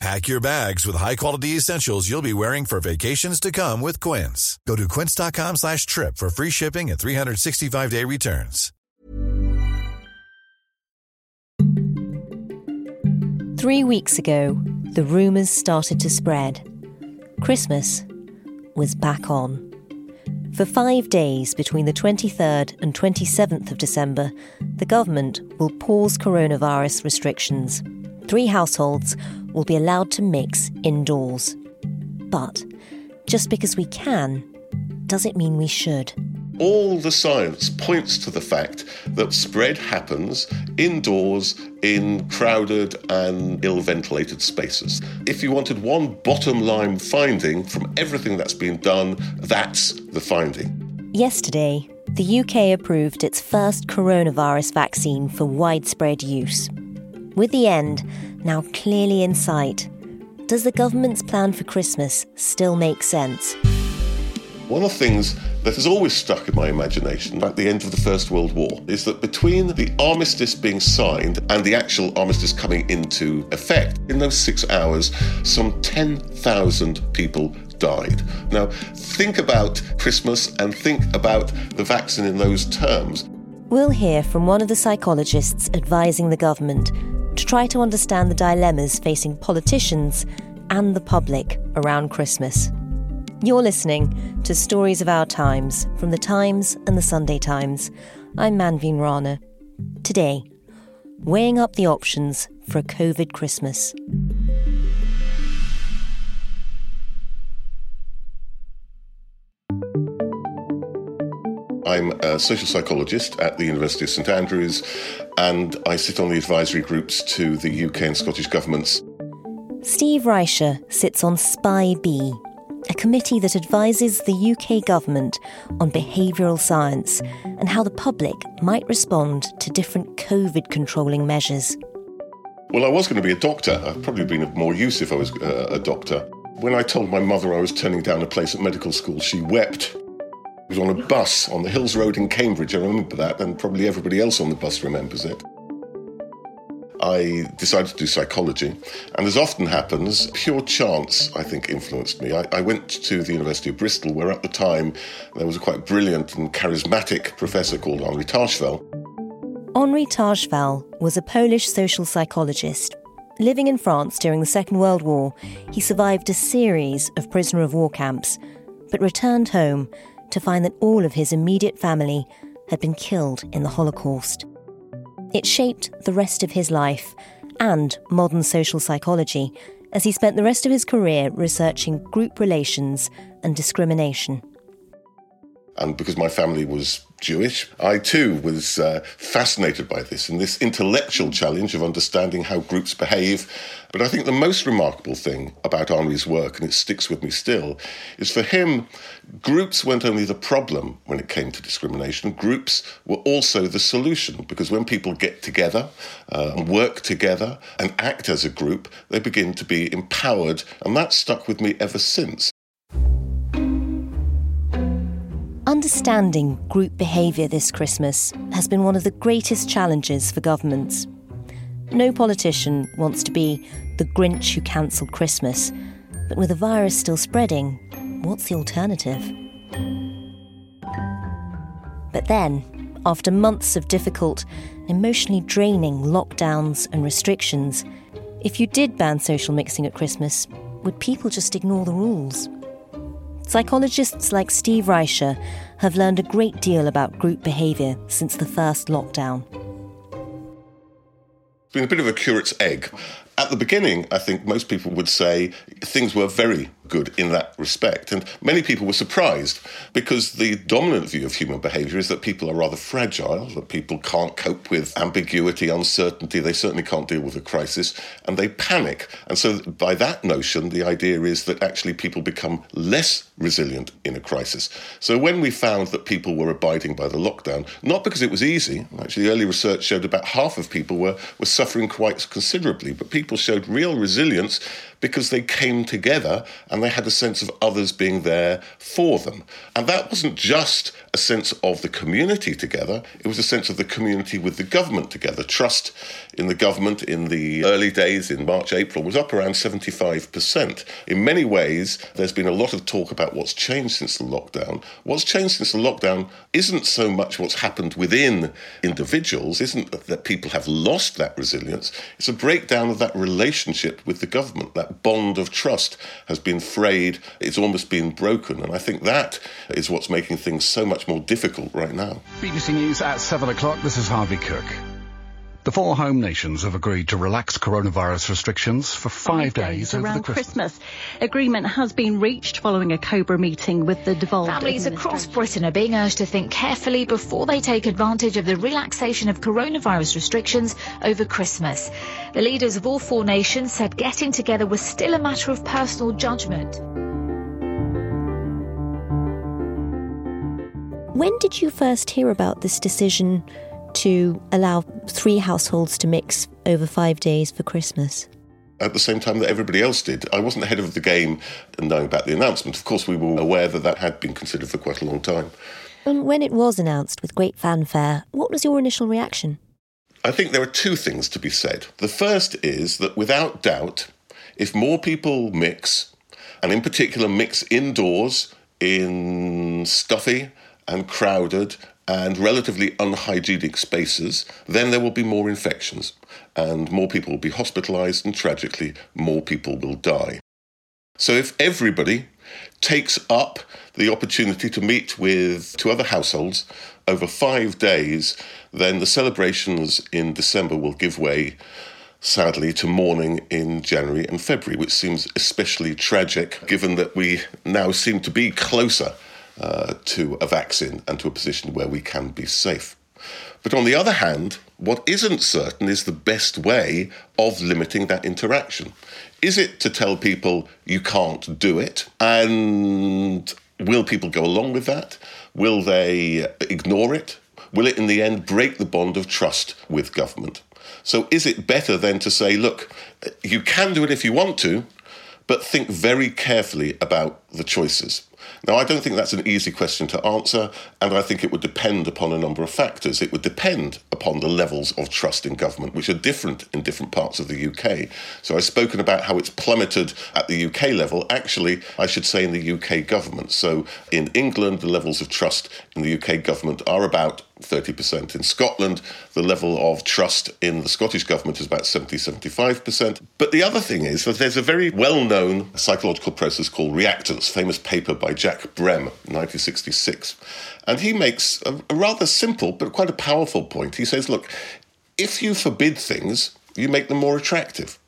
Pack your bags with high-quality essentials you'll be wearing for vacations to come with Quince. Go to quince.com slash trip for free shipping and 365-day returns. Three weeks ago, the rumours started to spread. Christmas was back on. For five days between the 23rd and 27th of December, the government will pause coronavirus restrictions. Three households will be allowed to mix indoors. But just because we can, does it mean we should? All the science points to the fact that spread happens indoors in crowded and ill ventilated spaces. If you wanted one bottom line finding from everything that's been done, that's the finding. Yesterday, the UK approved its first coronavirus vaccine for widespread use. With the end now clearly in sight, does the government's plan for Christmas still make sense? One of the things that has always stuck in my imagination at the end of the First World War is that between the armistice being signed and the actual armistice coming into effect, in those six hours, some 10,000 people died. Now, think about Christmas and think about the vaccine in those terms. We'll hear from one of the psychologists advising the government to try to understand the dilemmas facing politicians and the public around Christmas. You're listening to Stories of Our Times from The Times and The Sunday Times. I'm Manveen Rana. Today, weighing up the options for a COVID Christmas. I'm a social psychologist at the University of St Andrews, and I sit on the advisory groups to the UK and Scottish governments. Steve Reicher sits on SPI B, a committee that advises the UK government on behavioural science and how the public might respond to different COVID controlling measures. Well, I was going to be a doctor. I'd probably been of more use if I was uh, a doctor. When I told my mother I was turning down a place at medical school, she wept. Was on a bus on the Hills Road in Cambridge. I remember that, and probably everybody else on the bus remembers it. I decided to do psychology, and as often happens, pure chance, I think, influenced me. I, I, went to the University of Bristol, where at the time there was a quite brilliant and charismatic professor called Henri Tajfel. Henri Tajfel was a Polish social psychologist. Living in France during the Second World War, he survived a series of prisoner of war camps, but returned home to find that all of his immediate family had been killed in the Holocaust. It shaped the rest of his life and modern social psychology as he spent the rest of his career researching group relations and discrimination. And because my family was Jewish, I too was uh, fascinated by this and this intellectual challenge of understanding how groups behave. But I think the most remarkable thing about Henri's work, and it sticks with me still, is for him, groups weren't only the problem when it came to discrimination, groups were also the solution. Because when people get together uh, and work together and act as a group, they begin to be empowered. And that stuck with me ever since. Understanding group behaviour this Christmas has been one of the greatest challenges for governments. No politician wants to be the Grinch who cancelled Christmas, but with the virus still spreading, what's the alternative? But then, after months of difficult, emotionally draining lockdowns and restrictions, if you did ban social mixing at Christmas, would people just ignore the rules? Psychologists like Steve Reicher have learned a great deal about group behaviour since the first lockdown. It's been a bit of a curate's egg. At the beginning, I think most people would say things were very good in that respect. And many people were surprised because the dominant view of human behavior is that people are rather fragile, that people can't cope with ambiguity, uncertainty, they certainly can't deal with a crisis, and they panic. And so, by that notion, the idea is that actually people become less resilient in a crisis. So, when we found that people were abiding by the lockdown, not because it was easy, actually, early research showed about half of people were, were suffering quite considerably, but people showed real resilience because they came together and they had a sense of others being there for them. And that wasn't just a sense of the community together, it was a sense of the community with the government together. Trust in the government in the early days, in March, April, was up around 75%. In many ways, there's been a lot of talk about what's changed since the lockdown. What's changed since the lockdown isn't so much what's happened within individuals, isn't that people have lost that resilience, it's a breakdown of that relationship with the government, that bond of trust has been frayed, it's almost been broken. And I think that is what's making things so much more difficult right now. BBC News at 7 o'clock. This is Harvey Cook. The four home nations have agreed to relax coronavirus restrictions for five, five days, days around Christmas. Christmas. Agreement has been reached following a Cobra meeting with the devolved. Families across Britain are being urged to think carefully before they take advantage of the relaxation of coronavirus restrictions over Christmas. The leaders of all four nations said getting together was still a matter of personal judgment. When did you first hear about this decision to allow three households to mix over five days for Christmas? At the same time that everybody else did. I wasn't ahead of the game and knowing about the announcement. Of course, we were aware that that had been considered for quite a long time. And when it was announced with great fanfare, what was your initial reaction? I think there are two things to be said. The first is that without doubt, if more people mix, and in particular mix indoors in stuffy and crowded and relatively unhygienic spaces, then there will be more infections and more people will be hospitalized, and tragically, more people will die. So, if everybody takes up the opportunity to meet with two other households over five days, then the celebrations in December will give way, sadly, to mourning in January and February, which seems especially tragic given that we now seem to be closer uh, to a vaccine and to a position where we can be safe. But on the other hand, what isn't certain is the best way of limiting that interaction. Is it to tell people you can't do it? And will people go along with that? Will they ignore it? Will it in the end break the bond of trust with government? So is it better then to say, look, you can do it if you want to, but think very carefully about the choices? Now, I don't think that's an easy question to answer, and I think it would depend upon a number of factors. It would depend upon the levels of trust in government, which are different in different parts of the UK. So I've spoken about how it's plummeted at the UK level. Actually, I should say in the UK government. So in England, the levels of trust in the UK government are about 30%. In Scotland, the level of trust in the Scottish government is about 70 75%. But the other thing is that there's a very well known psychological process called reactance, famous paper by Jack Brehm, 1966. And he makes a, a rather simple but quite a powerful point. He says, look, if you forbid things, you make them more attractive.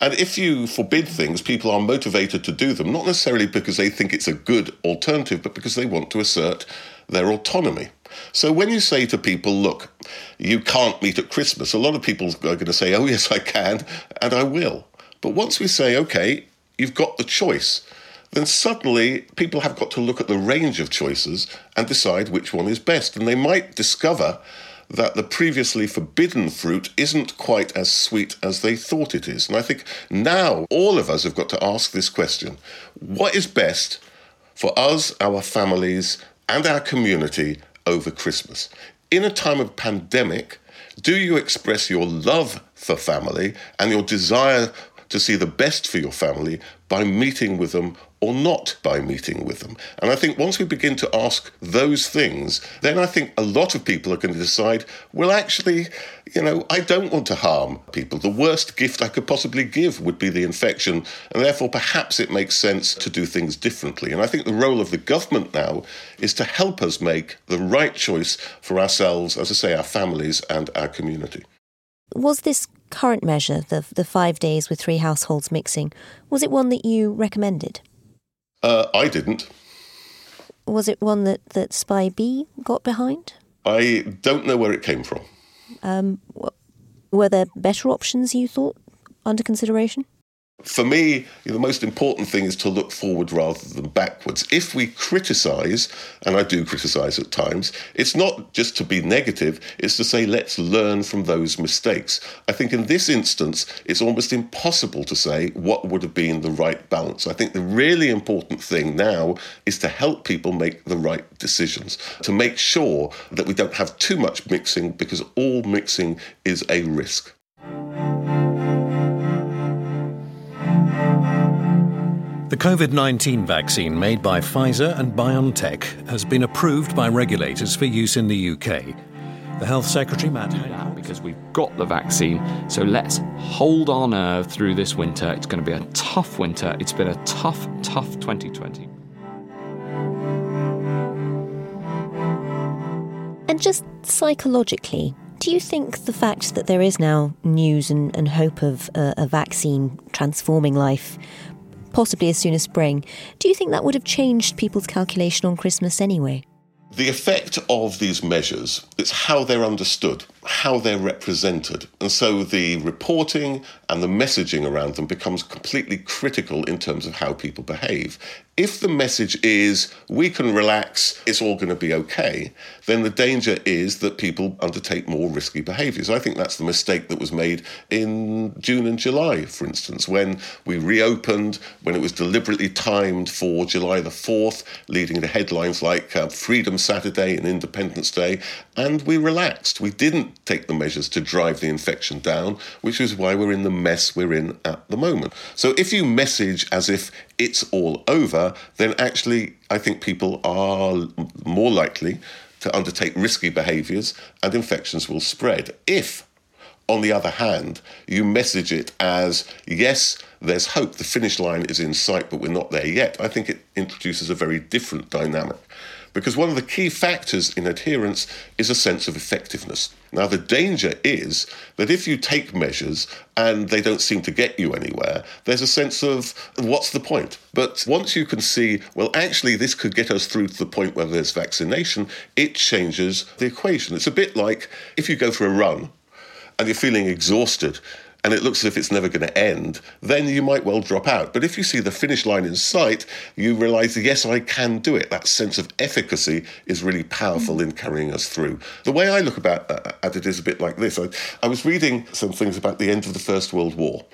And if you forbid things, people are motivated to do them, not necessarily because they think it's a good alternative, but because they want to assert their autonomy. So when you say to people, look, you can't meet at Christmas, a lot of people are going to say, oh, yes, I can, and I will. But once we say, okay, you've got the choice, then suddenly people have got to look at the range of choices and decide which one is best. And they might discover that the previously forbidden fruit isn't quite as sweet as they thought it is. And I think now all of us have got to ask this question what is best for us, our families, and our community over Christmas. In a time of pandemic, do you express your love for family and your desire to see the best for your family by meeting with them or not by meeting with them. And I think once we begin to ask those things, then I think a lot of people are going to decide, well, actually, you know, I don't want to harm people. The worst gift I could possibly give would be the infection, and therefore perhaps it makes sense to do things differently. And I think the role of the government now is to help us make the right choice for ourselves, as I say, our families and our community. Was this current measure, the, the five days with three households mixing, was it one that you recommended? Uh, I didn't. Was it one that, that SPI B got behind? I don't know where it came from. Um, were there better options you thought under consideration? For me, the most important thing is to look forward rather than backwards. If we criticize, and I do criticize at times, it's not just to be negative, it's to say, let's learn from those mistakes. I think in this instance, it's almost impossible to say what would have been the right balance. I think the really important thing now is to help people make the right decisions, to make sure that we don't have too much mixing because all mixing is a risk. The COVID 19 vaccine made by Pfizer and BioNTech has been approved by regulators for use in the UK. The Health Secretary, Matt Hancock. Because we've got the vaccine, so let's hold our nerve through this winter. It's going to be a tough winter. It's been a tough, tough 2020. And just psychologically, do you think the fact that there is now news and, and hope of a, a vaccine transforming life possibly as soon as spring. Do you think that would have changed people's calculation on Christmas anyway? The effect of these measures, it's how they're understood, how they're represented. And so the reporting and the messaging around them becomes completely critical in terms of how people behave. If the message is, we can relax, it's all going to be okay, then the danger is that people undertake more risky behaviours. I think that's the mistake that was made in June and July, for instance, when we reopened, when it was deliberately timed for July the 4th, leading to headlines like uh, Freedom Saturday and Independence Day, and we relaxed. We didn't take the measures to drive the infection down, which is why we're in the mess we're in at the moment. So if you message as if it's all over, then actually I think people are more likely to undertake risky behaviours and infections will spread. If, on the other hand, you message it as, yes, there's hope, the finish line is in sight, but we're not there yet, I think it introduces a very different dynamic. Because one of the key factors in adherence is a sense of effectiveness. Now, the danger is that if you take measures and they don't seem to get you anywhere, there's a sense of what's the point? But once you can see, well, actually, this could get us through to the point where there's vaccination, it changes the equation. It's a bit like if you go for a run and you're feeling exhausted and it looks as if it's never going to end, then you might well drop out. But if you see the finish line in sight, you realize, yes, I can do it. That sense of efficacy is really powerful in carrying us through. The way I look about, uh, at it is a bit like this. I, I was reading some things about the end of the First World War.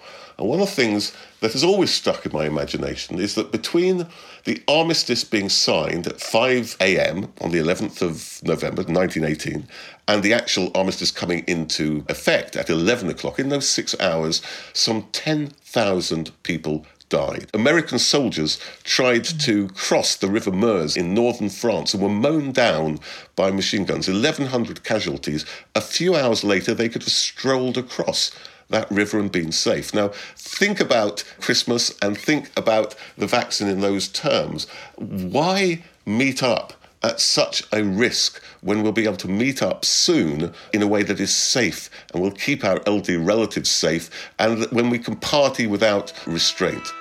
And one of the things that has always stuck in my imagination is that between the armistice being signed at 5 a.m. on the 11th of November 1918 and the actual armistice coming into effect at 11 o'clock, in those six hours, some 10,000 people died. American soldiers tried mm. to cross the River Meuse in northern France and were mown down by machine guns. 1,100 casualties. A few hours later, they could have strolled across that river and been safe. Now, think about Christmas and think about the vaccine in those terms. Why meet up? At such a risk when we'll be able to meet up soon in a way that is safe and will keep our elderly relatives safe and when we can party without restraint.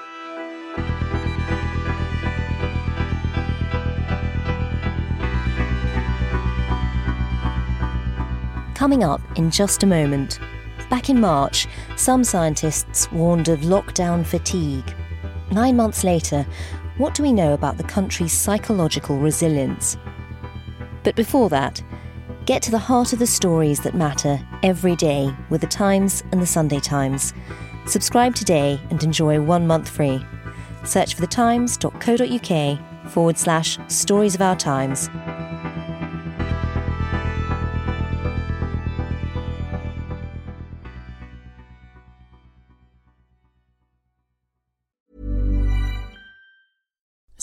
Coming up in just a moment. Back in March, some scientists warned of lockdown fatigue. Nine months later, what do we know about the country's psychological resilience? But before that, get to the heart of the stories that matter every day with the Times and the Sunday Times. Subscribe today and enjoy one month free. Search for thetimes.co.uk forward slash stories of our times.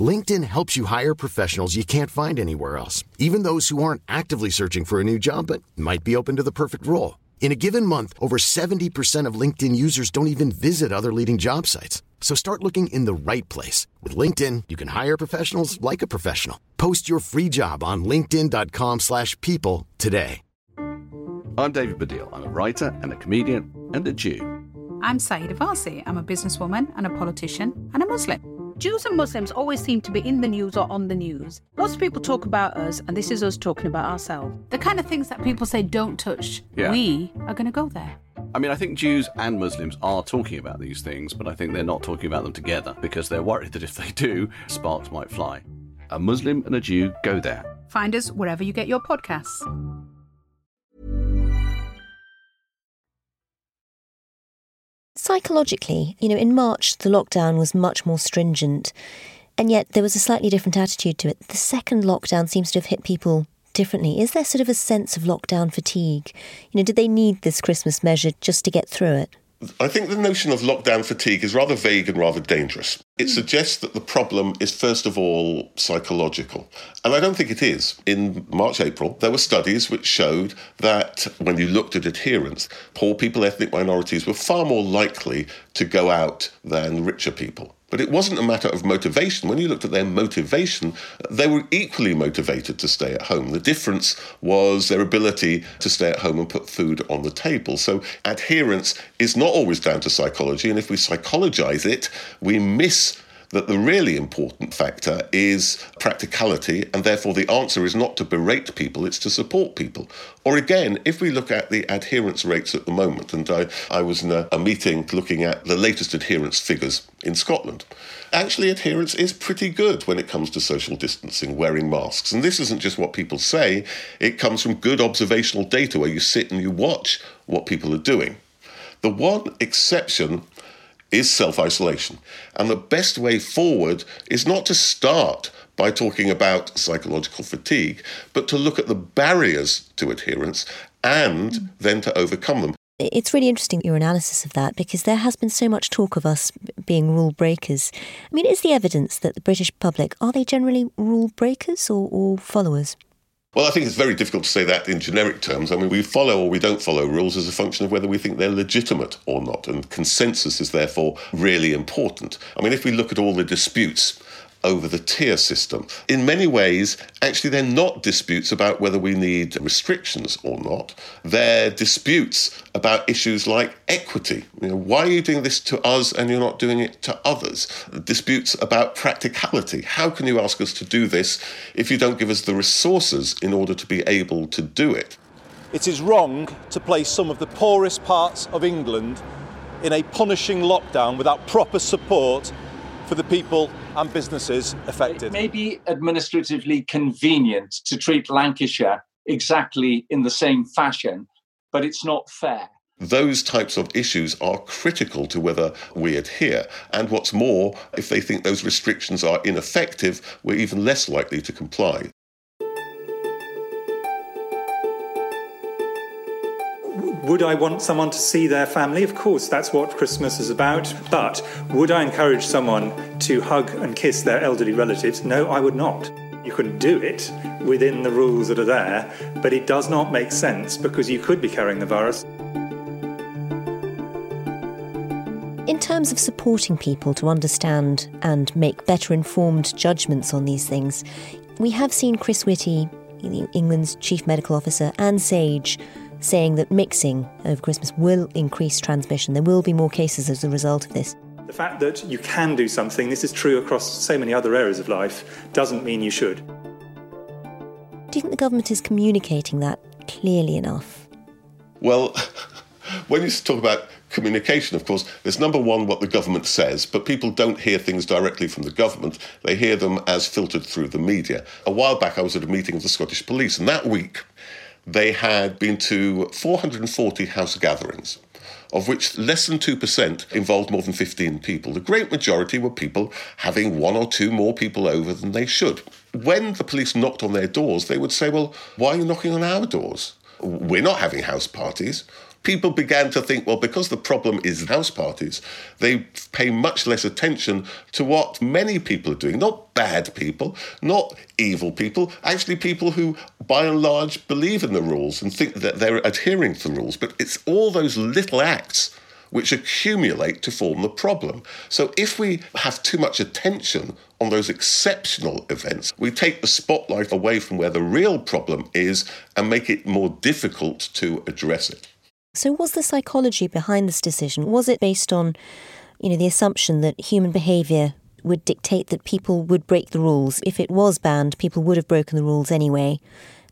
LinkedIn helps you hire professionals you can't find anywhere else, even those who aren't actively searching for a new job but might be open to the perfect role. In a given month, over 70% of LinkedIn users don't even visit other leading job sites. So start looking in the right place. With LinkedIn, you can hire professionals like a professional. Post your free job on linkedin.com slash people today. I'm David Baddiel. I'm a writer and a comedian and a Jew. I'm Sayeeda Warsi. I'm a businesswoman and a politician and a Muslim. Jews and Muslims always seem to be in the news or on the news. Lots of people talk about us, and this is us talking about ourselves. The kind of things that people say don't touch, Yeah. we are going to go there. I mean, I think Jews and Muslims are talking about these things, but I think they're not talking about them together because they're worried that if they do, sparks might fly. A Muslim and a Jew go there. Find us wherever you get your podcasts. Psychologically, you know, in March, the lockdown was much more stringent, and yet there was a slightly different attitude to it. The second lockdown seems to have hit people differently. Is there sort of a sense of lockdown fatigue? You know, did they need this Christmas measure just to get through it? I think the notion of lockdown fatigue is rather vague and rather dangerous. It hmm. suggests that the problem is, first of all, psychological. And I don't think it is. In March, April, there were studies which showed that when you looked at adherence, poor people, ethnic minorities were far more likely to go out than richer people. But it wasn't a matter of motivation. When you looked at their motivation, they were equally motivated to stay at home. The difference was their ability to stay at home and put food on the table. So adherence is not always down to psychology. And if we psychologize it, we miss that the really important factor is practicality, and therefore the answer is not to berate people, it's to support people. Or again, if we look at the adherence rates at the moment, and I, I was in a, a meeting looking at the latest adherence figures in Scotland. Actually, adherence is pretty good when it comes to social distancing, wearing masks. And this isn't just what people say, it comes from good observational data where you sit and you watch what people are doing. The one exception is self isolation. And the best way forward is not to start by talking about psychological fatigue, but to look at the barriers to adherence and hmm. then to overcome them. It's really interesting your analysis of that because there has been so much talk of us being rule breakers. I mean, is the evidence that the British public are they generally rule breakers or, or followers? Well, I think it's very difficult to say that in generic terms. I mean, we follow or we don't follow rules as a function of whether we think they're legitimate or not, and consensus is therefore really important. I mean, if we look at all the disputes over the tier system. In many ways, actually, they're not disputes about whether we need restrictions or not. They're disputes about issues like equity. You know, why are you doing this to us and you're not doing it to others? Disputes about practicality. How can you ask us to do this if you don't give us the resources in order to be able to do it? It is wrong to place some of the poorest parts of England in a punishing lockdown without proper support for the people and businesses affected. It may be administratively convenient to treat Lancashire exactly in the same fashion, but it's not fair. Those types of issues are critical to whether we adhere. And what's more, if they think those restrictions are ineffective, we're even less likely to comply. Would I want someone to see their family? Of course, that's what Christmas is about. But would I encourage someone to hug and kiss their elderly relatives? No, I would not. You can do it within the rules that are there, but it does not make sense because you could be carrying the virus. In terms of supporting people to understand and make better informed judgments on these things, we have seen Chris Whitty, England's chief medical officer, and Sage saying that mixing over Christmas will increase transmission. There will be more cases as a result of this. The fact that you can do something, this is true across so many other areas of life, doesn't mean you should. Do you think the government is communicating that clearly enough? Well, when you talk about communication, of course, there's number one what the government says, but people don't hear things directly from the government. They hear them as filtered through the media. A while back, I was at a meeting of the Scottish Police, and that week they had been to 440 house gatherings. Of which less than 2% involved more than 15 people. The great majority were people having one or two more people over than they should. When the police knocked on their doors, they would say, Well, why are you knocking on our doors? We're not having house parties people began to think, well, because the problem is house parties, they pay much less attention to what many people are doing. Not bad people, not evil people, actually people who, by and large, believe in the rules and think that they're adhering to the rules. But it's all those little acts which accumulate to form the problem. So if we have too much attention on those exceptional events, we take the spotlight away from where the real problem is and make it more difficult to address it. So, was the psychology behind this decision? Was it based on, you know, the assumption that human behaviour would dictate that people would break the rules? If it was banned, people would have broken the rules anyway.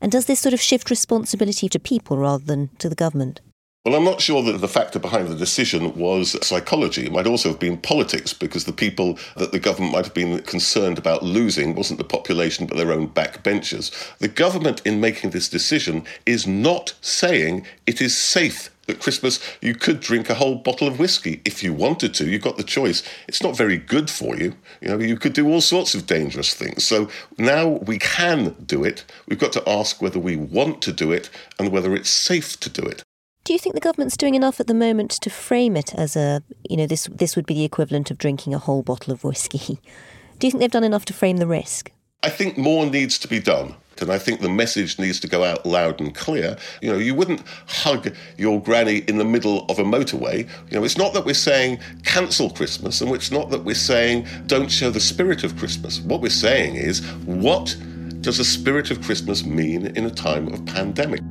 And does this sort of shift responsibility to people rather than to the government? Well, I'm not sure that the factor behind the decision was psychology. It might also have been politics, because the people that the government might have been concerned about losing wasn't the population, but their own backbenchers. The government, in making this decision, is not saying it is safe at Christmas you could drink a whole bottle of whiskey if you wanted to. You've got the choice. It's not very good for you. You know, you could do all sorts of dangerous things. So now we can do it. We've got to ask whether we want to do it and whether it's safe to do it. Do you think the government's doing enough at the moment to frame it as a, you know, this this would be the equivalent of drinking a whole bottle of whiskey? Do you think they've done enough to frame the risk? I think more needs to be done. And I think the message needs to go out loud and clear. You know, you wouldn't hug your granny in the middle of a motorway. You know, it's not that we're saying cancel Christmas, and it's not that we're saying don't show the spirit of Christmas. What we're saying is, what does the spirit of Christmas mean in a time of pandemic?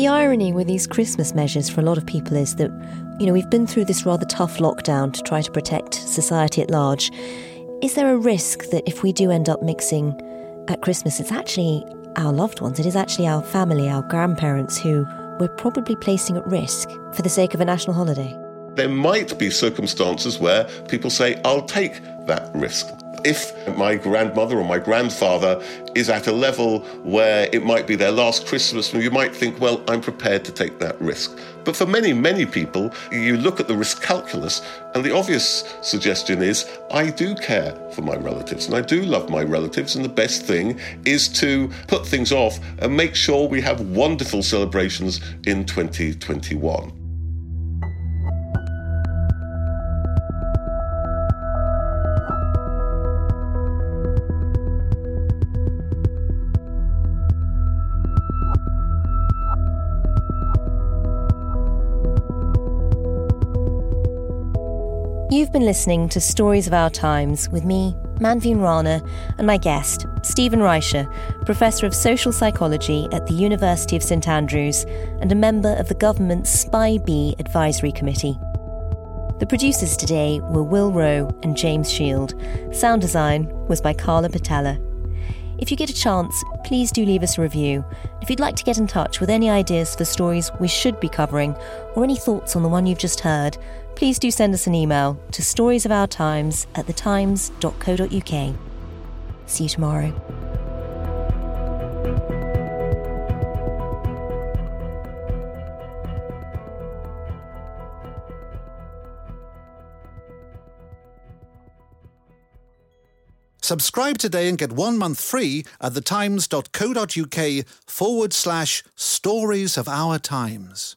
The irony with these Christmas measures for a lot of people is that, you know, we've been through this rather tough lockdown to try to protect society at large. Is there a risk that if we do end up mixing at Christmas, it's actually our loved ones, it is actually our family, our grandparents who we're probably placing at risk for the sake of a national holiday? There might be circumstances where people say, I'll take that risk if my grandmother or my grandfather is at a level where it might be their last Christmas, you might think, well, I'm prepared to take that risk. But for many, many people, you look at the risk calculus, and the obvious suggestion is, I do care for my relatives, and I do love my relatives, and the best thing is to put things off and make sure we have wonderful celebrations in 2021. You've been listening to Stories of Our Times with me, Manveen Rana, and my guest, Stephen Reicher, Professor of Social Psychology at the University of St Andrews and a member of the government's SPI B Advisory Committee. The producers today were Will Rowe and James Shield. Sound design was by Carla Patella. If you get a chance, please do leave us a review. If you'd like to get in touch with any ideas for stories we should be covering or any thoughts on the one you've just heard, please do send us an email to storiesofourtimes at thetimes.co.uk. See you tomorrow. Subscribe today and get one month free at thetimes.co.uk forward slash stories of our times.